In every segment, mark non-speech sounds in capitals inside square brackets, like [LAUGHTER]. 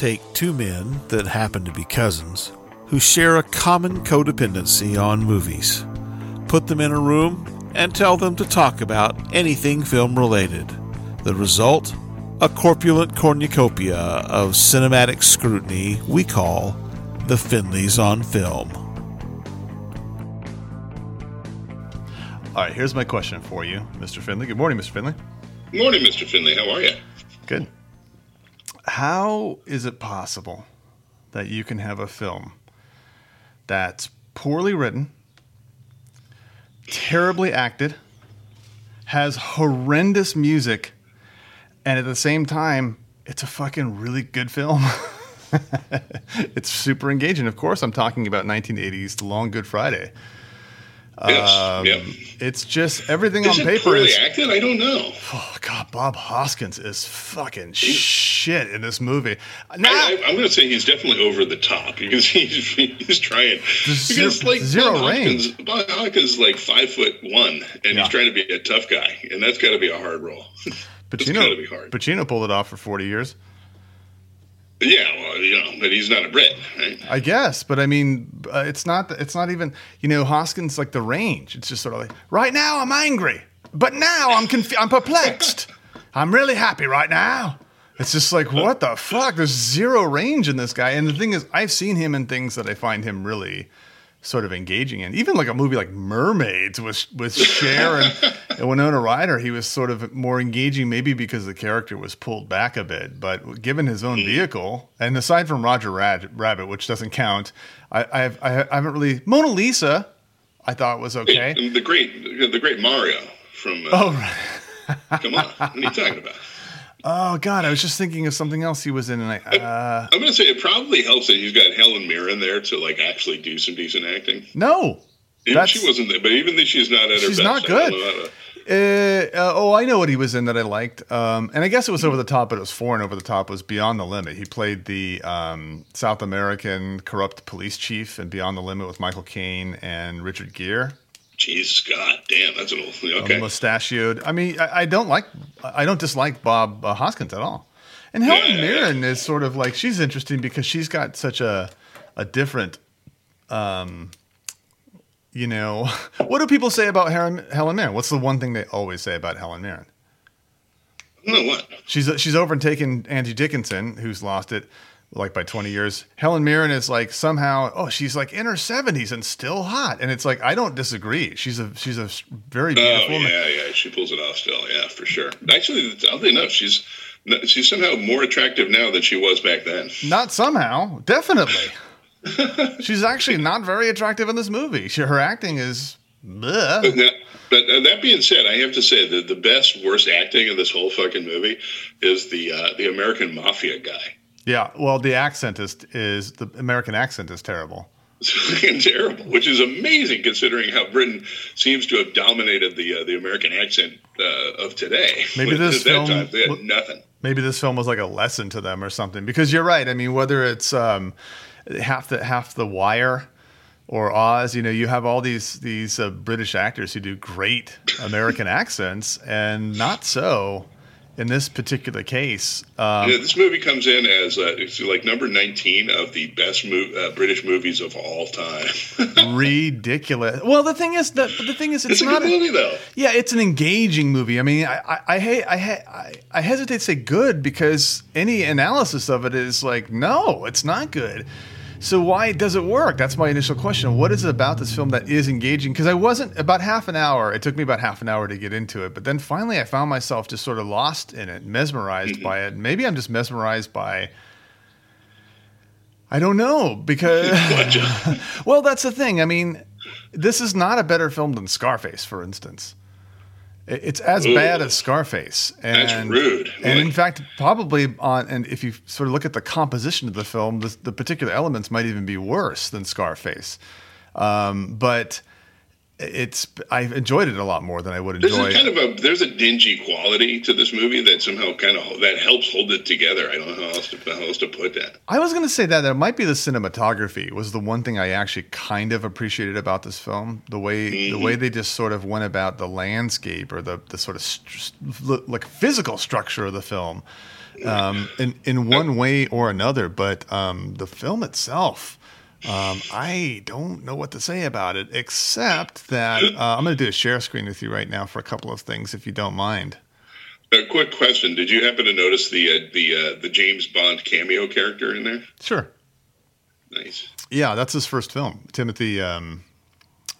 Take two men that happen to be cousins who share a common codependency on movies, put them in a room, and tell them to talk about anything film related. The result? A corpulent cornucopia of cinematic scrutiny we call the Finleys on Film. All right, here's my question for you, Mr. Finley. Good morning, Mr. Finley. Good morning, Mr. Finley. How are you? Good. How is it possible that you can have a film that's poorly written, terribly acted, has horrendous music, and at the same time, it's a fucking really good film? [LAUGHS] it's super engaging. Of course, I'm talking about 1980s The Long Good Friday. Yes. Um, yeah. It's just everything Is on paper is. acted? I don't know. Oh God, Bob Hoskins is fucking shit in this movie. Now, I, I'm going to say he's definitely over the top because [LAUGHS] he's he's trying. zero- Because like zero Bob range. Hoskins, Bob Hoskins is like five foot one, and Yeah. he's trying to be a tough guy, and that's got to be a hard role. [LAUGHS] Pacino, gotta be hard. Pacino pulled it off for 40 years, yeah, well, you know, but he's not a Brit, right? I guess. But I mean, uh, it's not. It's not even. You know, Hoskins like the range. It's just sort of like right now I'm angry, but now I'm conf- I'm perplexed. I'm really happy right now. It's just like what the fuck? There's zero range in this guy. And the thing is, I've seen him in things that I find him really sort of engaging in. Even like a movie like Mermaids with with Cher and, and Winona Ryder, he was sort of more engaging, maybe because the character was pulled back a bit. But given his own vehicle, and aside from Roger Rad, Rabbit, which doesn't count, I, I've, I haven't really Mona Lisa. I thought was okay. The great, the great Mario from. Uh, Oh, [LAUGHS] right. Come on, what are you talking about? Oh God! I was just thinking of something else he was in, and I, uh, I'm going to say it probably helps that he's got Helen Mirren there to like actually do some decent acting. no, Even she wasn't there, but even though she's not at her She's best, not good. don't know how to- Uh, uh, oh, I know what he was in that I liked, um, and I guess it was over the top, but it was foreign over the top. Was Beyond the Limit. He played the um, South American corrupt police chief in Beyond the Limit with Michael Caine and Richard Gere, Jesus God, damn, that's an old. um, Okay, mustachioed. I mean, I, I don't like, I don't dislike Bob uh, Hoskins at all. And Helen yeah. Mirren is sort of like she's interesting because she's got such a a different, um, you know, [LAUGHS] what do people say about Helen, Helen Mirren? What's the one thing they always say about Helen Mirren? no what? She's she's overtaken Angie Dickinson, who's lost it like by 20 years. Helen Mirren is like somehow, oh, she's like in her 70s and still hot, and it's like I don't disagree. She's a she's a very Oh beautiful. woman. yeah, yeah, she pulls it off still. Yeah, for sure. Actually, oddly enough, she's she's somehow more attractive now than she was back then. Not somehow, definitely. [LAUGHS] she's actually not very attractive in this movie. She, her acting is. bleh. But that, but uh, that being said, I have to say that the best worst acting of this whole fucking movie is the uh, the American Mafia guy. Yeah, well, the accent is is the American accent is terrible. It's [LAUGHS] fucking terrible, which is amazing considering how Britain seems to have dominated the uh, the American accent uh, of today. Maybe But this at that film time they had w- nothing. maybe this film was like a lesson to them or something because you're right i mean whether it's um, half the half the wire or oz you know you have all these these uh, british actors who do great american [LAUGHS] accents and not so in this particular case um, Yeah, this movie comes in as uh, it's like number 19 of the best mo- uh, British movies of all time. [LAUGHS] ridiculous well the thing is that the thing is it's, it's a not good movie, though. Yeah, it's an engaging movie. I mean, I I I, hate- I, I I hesitate to say good because any analysis of it is like, no, it's not good. So why does it work? That's my initial question. What is it about this film that is engaging? Because I wasn't about half an hour. It took me about half an hour to get into it, but then finally I found myself just sort of lost in it, mesmerized mm-hmm. by it. Maybe I'm just mesmerized by. I don't know because [LAUGHS] [LAUGHS] well, that's the thing. I mean, this is not a better film than Scarface, for instance. It- It's as Ooh. bad as Scarface, and That's rude. And in fact, probably on and if you sort of look at the composition of the film, the, the particular elements might even be worse than Scarface. Um, but it's I've enjoyed it a lot more than I would There's enjoy. a kind of a there's a dingy quality to this movie that somehow kind of that helps hold it together. I don't know how else to how else to put that. I was going to say that that might be the cinematography was the one thing I actually kind of appreciated about this film. The way the way they just sort of went about the landscape or the the sort of st- like physical structure of the film um, in in one way or another. But um, the film itself, um, I don't know what to say about it, except that uh, I'm going to do a share screen with you right now for a couple of things, if you don't mind. A quick question: Did you happen to notice the uh, the uh, the James Bond cameo character in there? Sure. Nice. Yeah, that's his first film. Timothy um,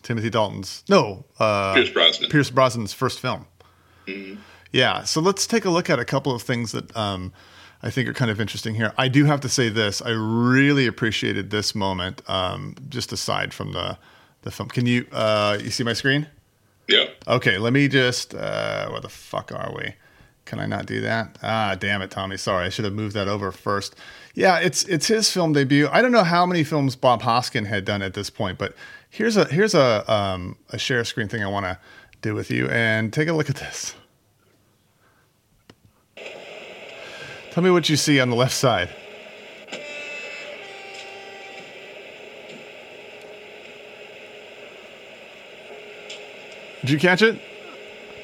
Timothy Dalton's no uh, Pierce Brosnan. Pierce Brosnan's first film. Yeah, so let's take a look at a couple of things that um, I think are kind of interesting here. I do have to say this: I really appreciated this moment. Um, just aside from the the film, can you uh, you see my screen? Yeah. Okay, let me just. Uh, where the fuck are we? Can I not do that? Ah, damn it, Tommy. Sorry, I should have moved that over first. Yeah, it's it's his film debut. I don't know how many films Bob Hoskin had done at this point, but here's a here's a um, a share screen thing I want to do with you, and take a look at this. Tell me what you see on the left side. Did you catch it?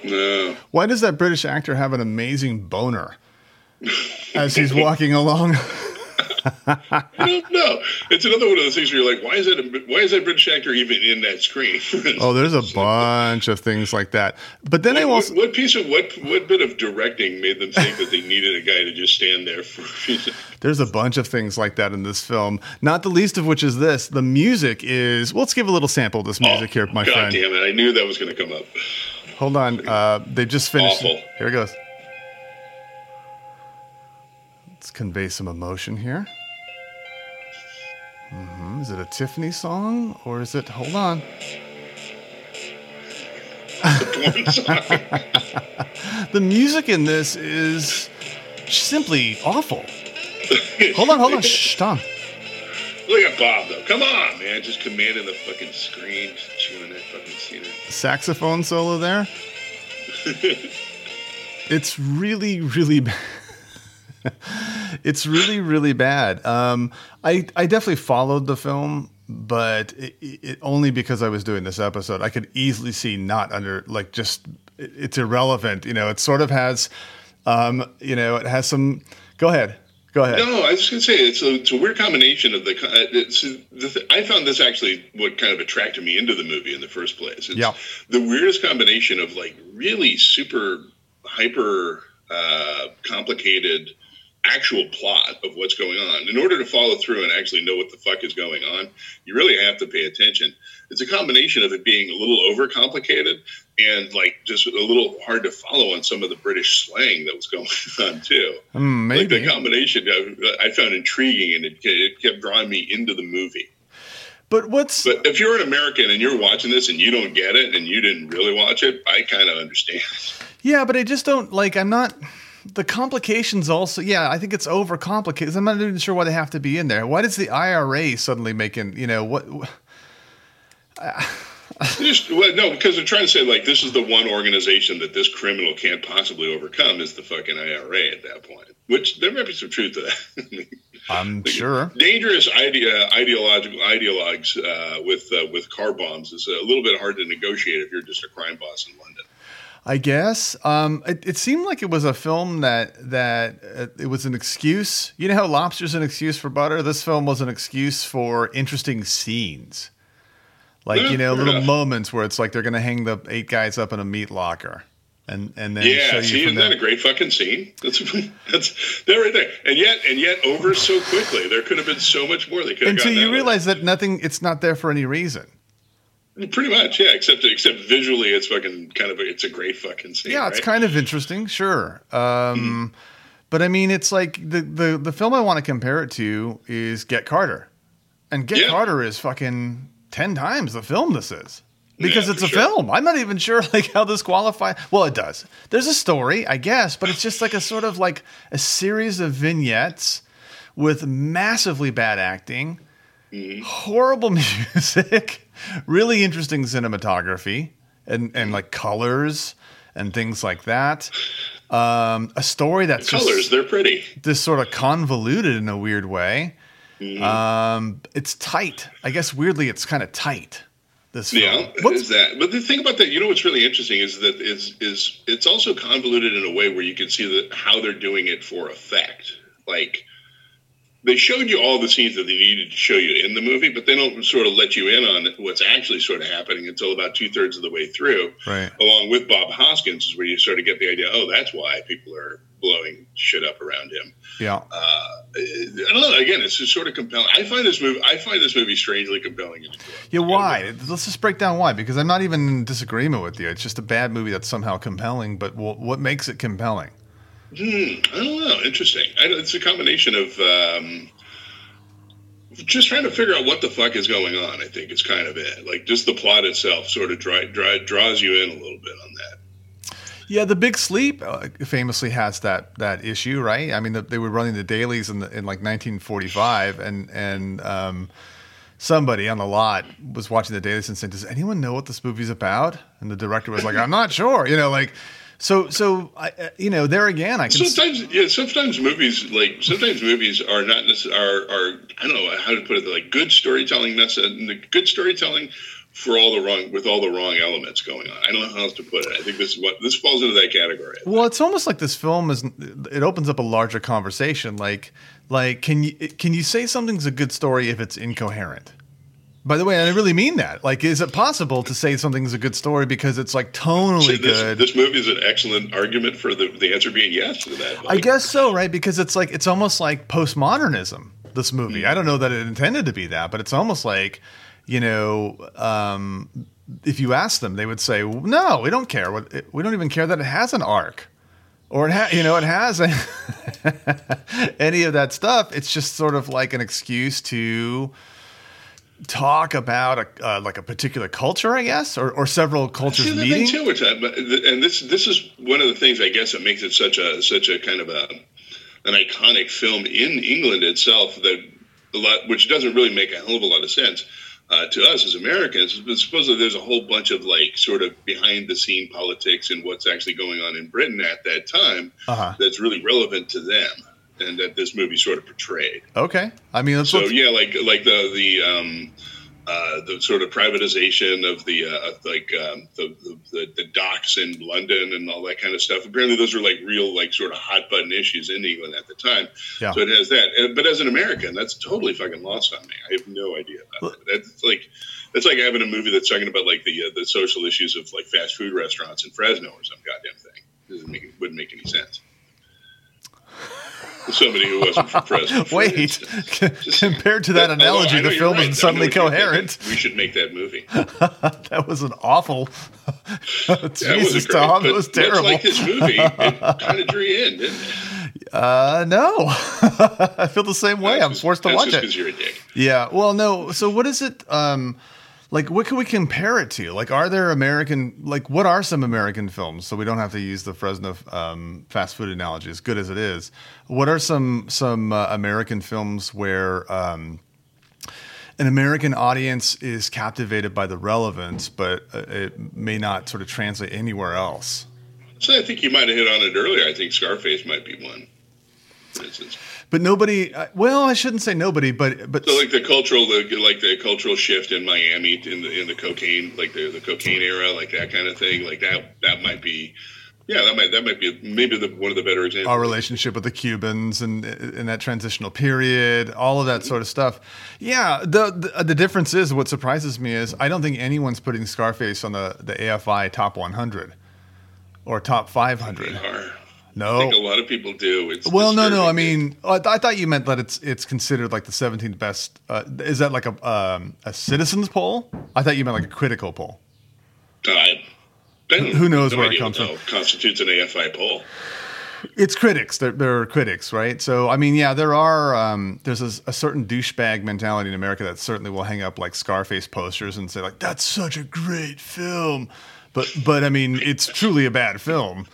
No. Why does that British actor have an amazing boner as he's walking along? [LAUGHS] I don't know. It's another one of those things where you're like, why is that? A, why is that British actor even in that screen? [LAUGHS] Oh, there's a bunch of things like that. But then I What, also, what piece of what what bit of directing made them think that they needed a guy to just stand there for? there's a bunch of things like that in this film. Not the least of which is this: the music is. Well, let's give a little sample of this music here, my Oh, God friend. damn it! I knew that was going to come up. Hold on. Uh, they just finished. Awful. Here it goes. Let's convey some emotion here. Hmm Is it a Tiffany song or is it? Hold on. [LAUGHS] The music in this is simply awful. Hold on, hold on. Shh, Tom. Look at Bob though. Come on, man. Just commanding the fucking screen, just chewing that fucking scenery. Saxophone solo there. [LAUGHS] It's really, really bad. It's really, really bad. Um, I, I definitely followed the film, but it, it, only because I was doing this episode. I could easily see not under, like, just, it, it's irrelevant. You know, it sort of has, um, you know, it has some, go ahead. Go ahead. No, I was just gonna say it's a, it's a weird combination of the. uh, the th- I found this actually what kind of attracted me into the movie in the first place. It's Yeah. the weirdest combination of like really super hyper uh, complicated actual plot of what's going on. In order to follow through and actually know what the fuck is going on, you really have to pay attention. It's a combination of it being a little overcomplicated and like just a little hard to follow on some of the British slang that was going [LAUGHS] on too Hmm, like maybe. the combination I, I found intriguing and it, it kept drawing me into the movie but what's, but if you're an american and you're watching this and you don't get it and you didn't really watch it i kind of understand Yeah, but I just don't like. I'm not. The complications also. Yeah, I think it's overcomplicated. I'm not even sure why they have to be in there. Why does the IRA suddenly making? You know what? [SIGHS] Just, well, no because they're trying to say like this is the one organization that this criminal can't possibly overcome is the fucking ira at that point which there might be some truth to that [LAUGHS] I'm sure. dangerous idea ideological ideologues uh, with uh, with car bombs is a little bit hard to negotiate if you're just a crime boss in london I guess. Um, it, it seemed like it was a film that that uh, it was an excuse. You know how Lobster's an excuse for butter. This film was an excuse for interesting scenes, like Yeah, you know, little enough. moments where it's like they're going to hang the eight guys up in a meat locker, and and then show Yeah, see, isn't that a great fucking scene? That's [LAUGHS] that's that right there. And yet, and yet, over so quickly. There could have been so much more. They could have Until you realize that nothing, it's not there for any reason. Pretty much, yeah. Except, except visually, it's fucking kind of a, it's a great fucking scene. Yeah, it's right? kind of interesting, sure. Um, But I mean, it's like the, the the film I want to compare it to is Get Carter, and Get Yeah. Carter is fucking ten times the film this is because Yeah, it's a sure. film. I'm not even sure [LAUGHS] like how this qualifies. Well, it does. There's a story, I guess, but it's just like a sort of like a series of vignettes with massively bad acting, Mm-hmm. horrible [LAUGHS] music, really interesting cinematography, and and like colors and things like that. Um, a story that's just colors. They're pretty. this sort of convoluted in a weird way. Mm-hmm. Um, it's tight. I guess weirdly, it's kind of tight. This film. Yeah, What's- is that? But the thing about that, you know, what's really interesting is that is is it's also convoluted in a way where you can see that how they're doing it for effect. Like they showed you all the scenes that they needed to show you in the movie, but they don't sort of let you in on what's actually sort of happening until about two thirds of the way through. Right. Along with Bob Hoskins, is where you sort of get the idea. Oh, that's why people are blowing shit up around him. Yeah. Uh, I don't know. Again, it's just sort of compelling. I find this movie. I find this movie strangely compelling. Yeah, why? Let's just break down why. Because I'm not even in disagreement with you. It's just a bad movie that's somehow compelling. But what makes it compelling? Hmm, I don't know. Interesting. I, it's a combination of um, just trying to figure out what the fuck is going on. I think it's kind of it. Like just the plot itself sort of dry, dry, draws you in a little bit on that. Yeah, The Big Sleep uh, famously has that that issue, right? I mean, the, they were running the dailies in, the, in like 1945, and and um, somebody on the lot was watching the dailies and saying, "Does anyone know what this movie's about?" And the director was like, "I'm not sure." You know, like so so I, uh, you know there again, I can Sometimes, yeah. Sometimes movies, like sometimes movies, are not necessarily are, are I don't know how to put it. Like good storytelling, necess- good storytelling for all the wrong with all the wrong elements going on. I don't know how else to put it. I think this is what this falls into that category. Well, it's almost like this film is. It opens up a larger conversation. Like, like can you can you say something's a good story if it's incoherent? By the way, I really mean that. Like, is it possible to say something's a good story because it's like tonally See, this, good? this movie is an excellent argument for the, the answer being yes to that. I guess so, right? Because it's like it's almost like postmodernism. This movie. I don't know that it intended to be that, but it's almost like, you know, um, if you ask them, they would say, "No, we don't care. What we don't even care that it has an arc." Or it ha- you know it has [LAUGHS] any of that stuff. It's just sort of like an excuse to talk about a uh, like a particular culture, I guess, or, or several cultures See, meeting. too, which I, and this this is one of the things I guess that makes it such a such a kind of a an iconic film in England itself that a lot, which doesn't really make a hell of a lot of sense uh, to us as Americans. But supposedly there's a whole bunch of like sort of behind the scene politics and what's actually going on in Britain at that time Uh-huh. that's really relevant to them, and that this movie sort of portrayed. Okay, I mean, So let's- yeah, like like the the um, uh, the sort of privatization of the uh, like um, the, the the docks in London and all that kind of stuff. Apparently, those are like real like sort of hot button issues in England at the time. Yeah. So it has that. But as an American, that's totally fucking lost on me. I have no idea about it. That's like that's like having a movie that's talking about like the uh, the social issues of like fast food restaurants in Fresno or some goddamn thing. Doesn't make wouldn't make any sense. Somebody who wasn't from Fresno. [LAUGHS] Wait. Just- [LAUGHS] compared to that Although analogy, the film right. Is suddenly what you're thinking. coherent. We should make that movie. [LAUGHS] That was an awful. That Jesus, great, Tom, it was much terrible. like this movie, it kind of drew you in, didn't it? Uh, no, I feel the same way. I'm forced to watch it. because you're a dick. Yeah. Well, no. So what is it? Um, like, what can we compare it to? Like, are there American? Like, what are some American films? So we don't have to use the Fresno um, fast food analogy, as good as it is. What are some some uh, American films where um, an American audience is captivated by the relevance, but uh, it may not sort of translate anywhere else? So I think you might have hit on it earlier. I think Scarface might be one, for instance. But nobody. Uh, well, I shouldn't say nobody, but but So like the cultural, the, like the cultural shift in Miami in the in the cocaine, like the the cocaine era, like that kind of thing, like that that might be, yeah, that might that might be maybe the, one of the better examples. our relationship with the Cubans and in that transitional period, all of that sort of stuff. Yeah, the, the the difference is what surprises me is I don't think anyone's putting Scarface on the the AFI top 100 or top 500. Are. I No. think a lot of people do. It's Well, no, no. I mean, I, th- I thought you meant that it's it's considered like the 17th best. Uh, is that like a um, a citizens poll? I thought you meant like a critical poll. Uh, I- I Who knows no where it comes from. Constitutes an AFI poll. It's critics. They're, they're critics, right? So, I mean, yeah, there are. Um, there's a, a certain douchebag mentality in America that certainly will hang up like Scarface posters and say like, "That's such a great film," but but I mean, it's truly a bad film.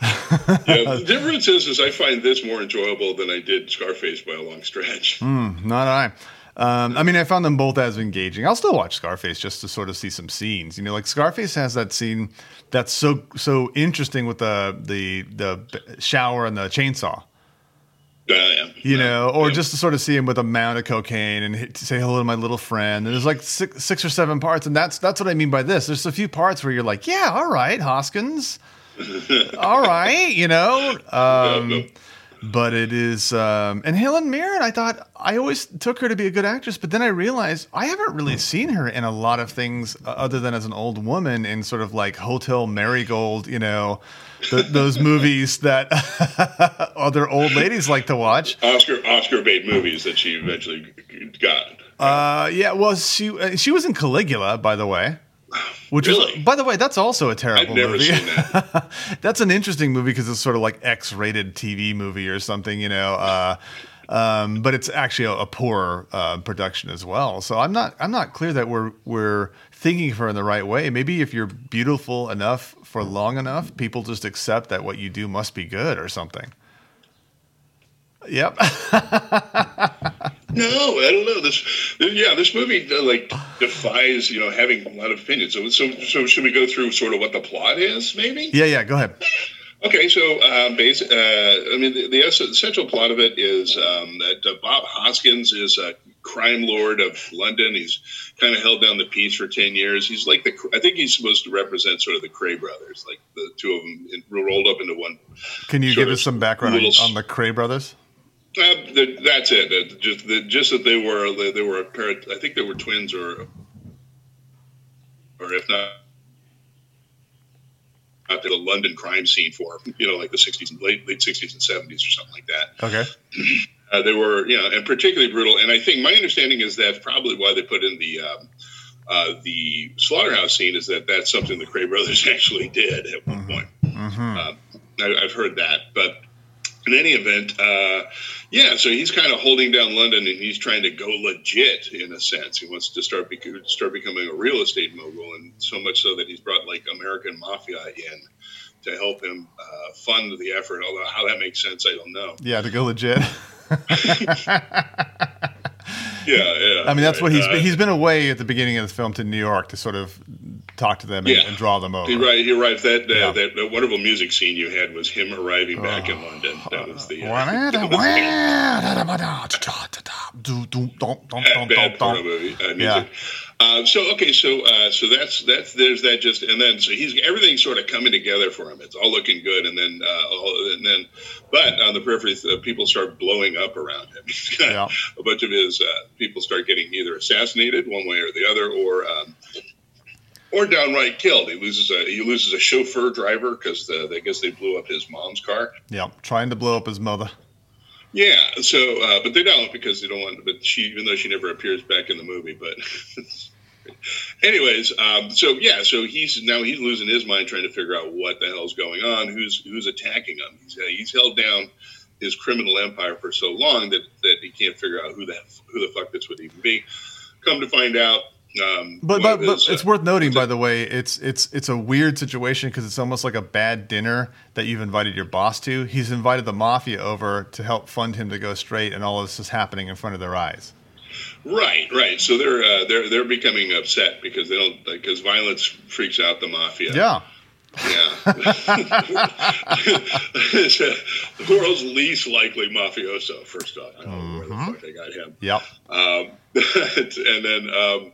[LAUGHS] Yeah, the difference is, is I find this more enjoyable than I did Scarface by a long stretch. Not I. Um, I mean, I found them both as engaging. I'll still watch Scarface just to sort of see some scenes. You know, like Scarface has that scene that's so so interesting with the the the shower and the chainsaw. yeah. you know, or Yeah. just to sort of see him with a mound of cocaine and hit, to say hello to my little friend. And there's like six, six or seven parts, and that's that's what I mean by this. There's a few parts where you're like, yeah, all right, Hoskins, [LAUGHS] all right, you know. Um, but it is, um, and Helen Mirren. I thought I always took her to be a good actress, but then I realized I haven't really seen her in a lot of things uh, other than as an old woman in sort of like Hotel Marigold, you know. th those movies that [LAUGHS] other old ladies like to watch. Oscar Oscar bait movies that she eventually got. Uh, yeah, well, she uh, she was in Caligula, by the way. Which Really? is, by the way, that's also a terrible I've never movie. seen that. [LAUGHS] that's an interesting movie because it's sort of like X-rated TV movie or something, you know. Uh, um, but it's actually a, a poor uh, production as well. So I'm not I'm not clear that we're we're thinking of her in the right way. Maybe if you're beautiful enough for long enough, people just accept that what you do must be good or something. Yep. [LAUGHS] No, I don't know. This, yeah, this movie uh, like defies you know having a lot of opinions. So, so, so should we go through sort of what the plot is, maybe? yeah, yeah. Go ahead. Okay, so um, basi- uh, I mean, the, the es- essential plot of it is um, that uh, Bob Hoskins is a crime lord of London. He's kind of held down the peace for ten years. He's like the I think he's supposed to represent sort of the Kray brothers, like the two of them in, rolled up into one. Can you give us some background little- on the Kray brothers? Uh, that's it. Uh, just the, just that they were they, they were a pair. Of, I think they were twins, or or if not. Out to the London crime scene for you know like the 60s and late late 60s and 70s or something like that. Okay. [CLEARS THROAT] Uh, they were, you know, and particularly brutal. And I think my understanding is that's probably why they put in the um, uh, the slaughterhouse scene is that that's something the Kray brothers [LAUGHS] actually did at one point. Uh, I, I've heard that, but in any event, uh, yeah. So he's kind of holding down London, and he's trying to go legit in a sense. He wants to start bec- start becoming a real estate mogul, and so much so that he's brought like American mafia in to help him uh, fund the effort. Although how that makes sense, I don't know. Yeah, to go legit. [LAUGHS] [LAUGHS] [LAUGHS] Yeah, yeah. I mean, that's what right. he's Uh, been, he's been away at the beginning of the film to New York to sort of talk to them and, Yeah. and draw them over. He right, he arrived. That, uh, Yeah. that that wonderful music scene you had was him arriving back in London. That was the uh, bad, bad movie uh, music. Yeah. Uh, so okay, so uh, so that's that's there's that just and then so he's everything's sort of coming together for him. It's all looking good, and then uh, all, and then but on the periphery, uh, people start blowing up around him. [LAUGHS] He's got Yeah. A bunch of his uh, people start getting either assassinated one way or the other, or um, or downright killed. He loses a he loses a chauffeur driver because I guess they blew up his mom's car. Yeah, trying to blow up his mother. Yeah, so uh, but they don't because they don't want. But she, even though she never appears back in the movie, but [LAUGHS] anyways, um, so yeah, so he's now he's losing his mind trying to figure out what the hell's going on, who's who's attacking him. He's, uh, he's held down his criminal empire for so long that that he can't figure out who the who the fuck this would even be. Come to find out. Um, But but, but his, it's uh, worth noting, by the way, it's it's it's a weird situation because it's almost like a bad dinner that you've invited your boss to. He's invited the mafia over to help fund him to go straight, and all this is happening in front of their eyes. Right, right. So they're uh, they're they're becoming upset because they don't because violence freaks out the mafia. Yeah, Yeah. [LAUGHS] The world's least likely mafioso, first off. I don't know where the fuck they got him. yep. Um, [LAUGHS] and then, um,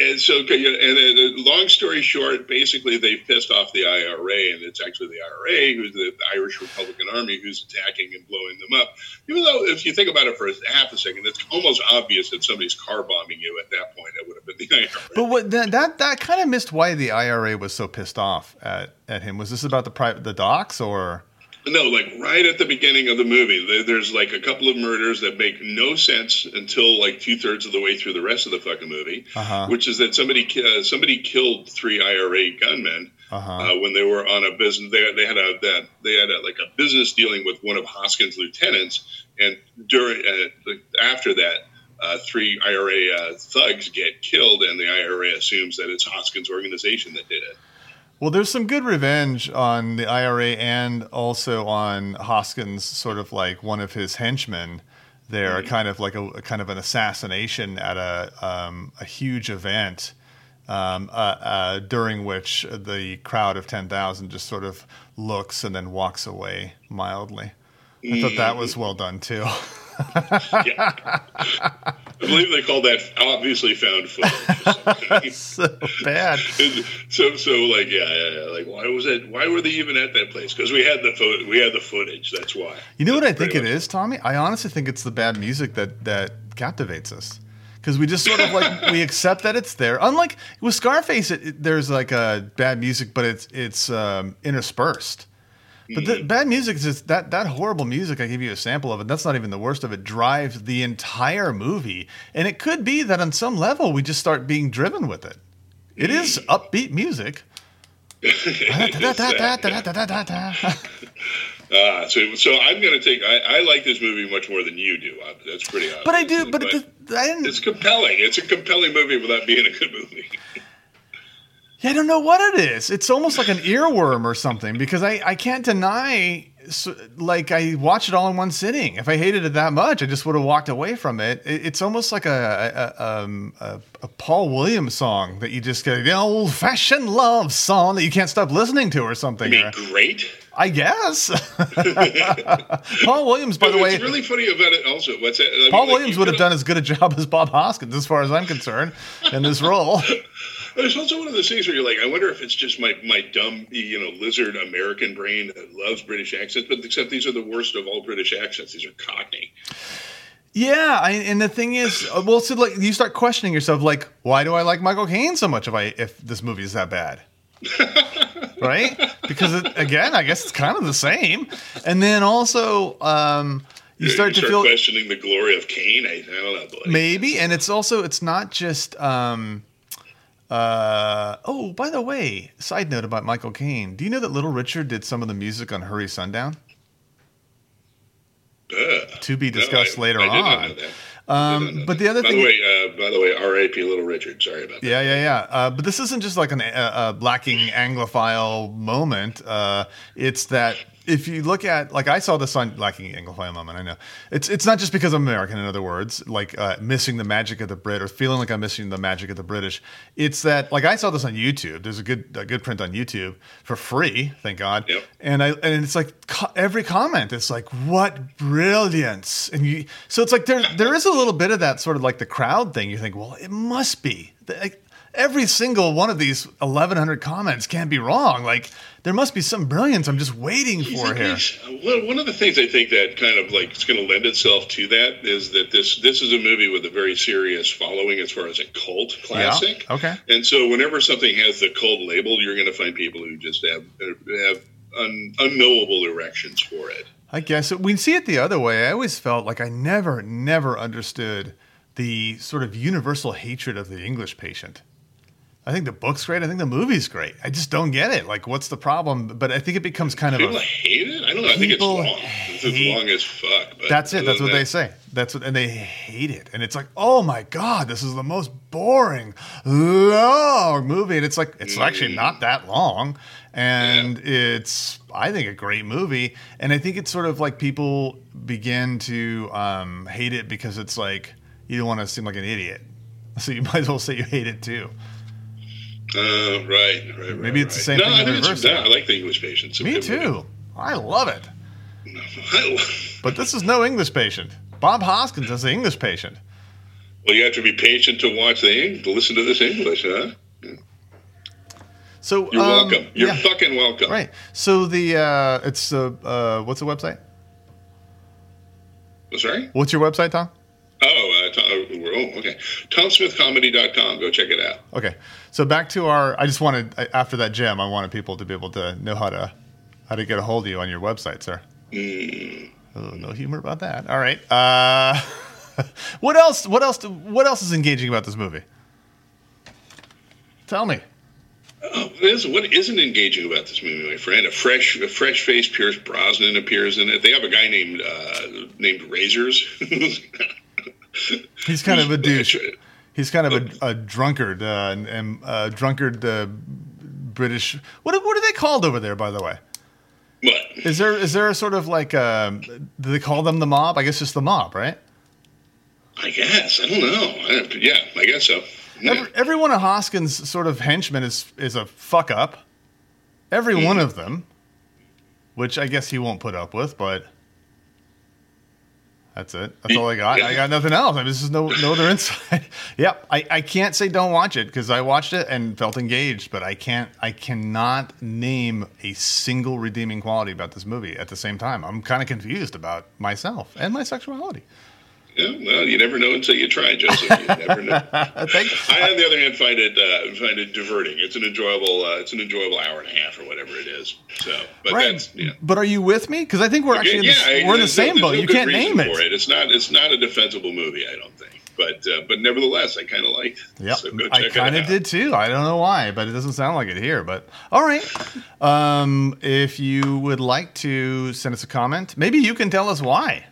and so, and then, uh, long story short, basically they've pissed off the IRA, and it's actually the IRA, who's the Irish Republican Army, who's attacking and blowing them up. Even though, if you think about it for half a second, it's almost obvious that somebody's car bombing you at that point. It would have been the IRA. But what that that, that kind of missed why the IRA was so pissed off at, at him. Was this about the private the docks or? No, like right at the beginning of the movie, there's like a couple of murders that make no sense until like two thirds of the way through the rest of the fucking movie, Uh-huh. which is that somebody uh, somebody killed three IRA gunmen Uh-huh. uh, when they were on a business. They, they had a that they had a, like a business dealing with one of Hoskins' lieutenants, and during uh, after that. Uh, three IRA uh, thugs get killed, and the IRA assumes that it's Hoskins' organization that did it. Well, there's some good revenge on the IRA and also on Hoskins, sort of like one of his henchmen. There, kind of like a, a kind of an assassination at a um, a huge event, um, uh, uh, during which the crowd of ten thousand just sort of looks and then walks away mildly. I thought that was well done too. Yeah. I believe they call that obviously found footage. [LAUGHS] so bad. so so like yeah, yeah, yeah like why was it? Why were they even at that place? Because we had the photo, we had the footage. That's why. You know what I think it is, Tommy? I honestly think it's the bad music that that captivates us. Because we just sort of like [LAUGHS] we accept that it's there. Unlike with Scarface, it, it- there's like a bad music, but it's it's um, interspersed. But the bad music is just that that horrible music. I gave you a sample of it. That's not even the worst of it. Drives the entire movie, and it could be that on some level we just start being driven with it. It is upbeat music. [LAUGHS] [LAUGHS] Ah, so so I'm going to take. I, I like this movie much more than you do. Uh, That's pretty obvious. But I do. But it, I it's compelling. It's a compelling movie without being a good movie. Yeah, I don't know what it is. It's almost like an earworm or something because I, I can't deny, like, I watched it all in one sitting. If I hated it that much, I just would have walked away from it. it it's almost like a, a, um, a, a Paul Williams song that you just get, the old fashioned love song that you can't stop listening to or something. mean, or- great. I guess. [LAUGHS] Paul Williams, by the way, What's really funny about it also, what's that? I mean, Paul like, Williams would could've- done as good a job as Bob Hoskins, as far as I'm concerned, in this role. [LAUGHS] There's also one of those things where you're like, I wonder if it's just my my dumb, you know, lizard American brain that loves British accents, but except these are the worst of all British accents. These are Cockney. Yeah, I, and the thing is, uh, well, so like you start questioning yourself, like, why do I like Michael Caine so much if I if this movie is that bad? [LAUGHS] right? Because it, again, I guess it's kind of the same. And then also, um, you start to feel questioning the glory of Caine. I, I don't know, buddy. maybe, and it's also it's not just. Um, uh, oh, by the way, side note about Michael Caine. Do you know that Little Richard did some of the music on Hurry Sundown? Ugh. To be No, discussed I- later I on. know that. I did Um, but the other by thing- the way, uh, by the way, R.A.P. Little Richard. Sorry about that. Yeah, yeah, yeah. Uh, but this isn't just like an, a, a lacking Anglophile moment. Uh, it's that if you look at, like, I saw this on lacking Anglophile moment. I know it's it's not just because I'm American. In other words, like uh, missing the magic of the Brit or feeling like I'm missing the magic of the British. It's that, like, I saw this on YouTube. There's a good a good print on YouTube for free, thank God. Yep. And I and it's like co- every comment is like, "What brilliance!" And you, so it's like there there is a little bit of that sort of like the crowd thing. You think, well, it must be. Like, every single one of these 1,100 comments can't be wrong. Like there must be some brilliance I'm just waiting for here. Well, one of the things I think that kind of like is going to lend itself to that is that this this is a movie with a very serious following as far as a cult classic. Okay. And so whenever something has the cult label, you're going to find people who just have have un, unknowable erections for it. I guess we see it the other way. I always felt like I never, never understood the sort of universal hatred of the English patient. I think the book's great. I think the movie's great. I just don't get it. Like, what's the problem? But I think it becomes kind of People hate it. I don't know. I think it's People long. It's as long as fuck. That's it. That's what they say. That's what, and they hate it. And it's like, oh my god, this is the most boring, long movie. And it's like, it's actually not that long, and it's, I think, a great movie. And I think it's sort of like people begin to um, hate it because it's like you don't want to seem like an idiot, [LAUGHS] so you might as well say you hate it too. Uh, right, right, right. Maybe it's the right. same no, thing I in think it's- reverse no. I like the English patient. Me too. I love it. [LAUGHS] I love- But this is no English patient. Bob Hoskins is the English patient. Well, you have to be patient to watch the to listen to this English, huh? So You're um, welcome. You're yeah. fucking welcome. Right. So the uh, it's uh, uh, what's the website? Sorry? What's your website, Tom? Oh, oh, okay. TomSmithComedy.com. Go check it out. Okay. So back to our. I just wanted after that gem, I wanted people to be able to know how to how to get a hold of you on your website, sir. Mm. Oh, no humor about that. All right. Uh, [LAUGHS] what else? What else? What else is engaging about this movie? Tell me. Oh, what, is, what isn't engaging about this movie, my friend? A fresh, a fresh-faced Pierce Brosnan appears in it. They have a guy named uh, named Razors. [LAUGHS] He's kind of a douche. He's kind of a, a drunkard, uh, and, and uh, drunkard uh, British. What what are they called over there, by the way? What? Is there is there a sort of like um, do they call them the mob? I guess just the mob, right? I guess I don't know. I, yeah, I guess so. Yeah. Every, every one of Hoskins' sort of henchmen is is a fuck up. Every Hmm. one of them, which I guess he won't put up with, but That's it. That's all I got. I got nothing else. I mean, this is no no other insight. [LAUGHS] yep. I, I can't say don't watch it because I watched it and felt engaged, but I can't I cannot name a single redeeming quality about this movie at the same time. I'm kind of confused about myself and my sexuality. Yeah, well, you never know until you try, Joseph. You never know. [LAUGHS] I, on the other hand, find it uh, find it diverting. It's an enjoyable uh, it's an enjoyable hour and a half or whatever it is. So, but right. that's yeah. But are you with me? Because I think we're actually yeah, in the, we're in the same no, boat. no you can't name it. For it. It's not it's not a defensible movie. I don't think. But uh, but nevertheless, I kind of liked. it. Yep, So go I check kind of did too. I don't know why, but it doesn't sound like it here. But all right, um, if you would like to send us a comment, maybe you can tell us why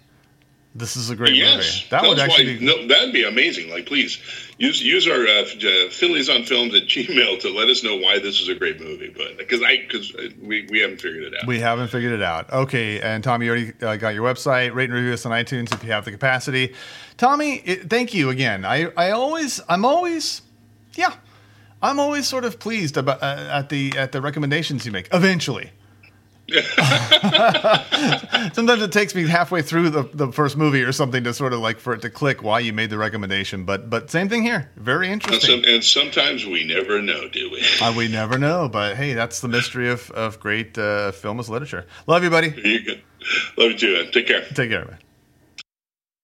this is a great Yes, movie. That Tell would actually why, be no, that'd be amazing. Like, please use use our uh, uh, Finleys on Films at [LAUGHS] Gmail to let us know why this is a great movie. But because I because we, we haven't figured it out. We haven't figured it out. Okay, and Tommy, you already uh, got your website. Rate and review us on iTunes if you have the capacity. Tommy, it, thank you again. I, I always, I'm always, yeah, I'm always sort of pleased about uh, at the at the recommendations you make. Eventually. [LAUGHS] Sometimes it takes me halfway through the, the first movie or something to sort of like for it to click why you made the recommendation. But but same thing here. Very and, interesting. some, and sometimes we never know, do we? [LAUGHS] Uh, we never know, but hey, that's the mystery of, of great uh, film as literature. Love you, buddy. you. Love you too. man. Take care. Take care, man.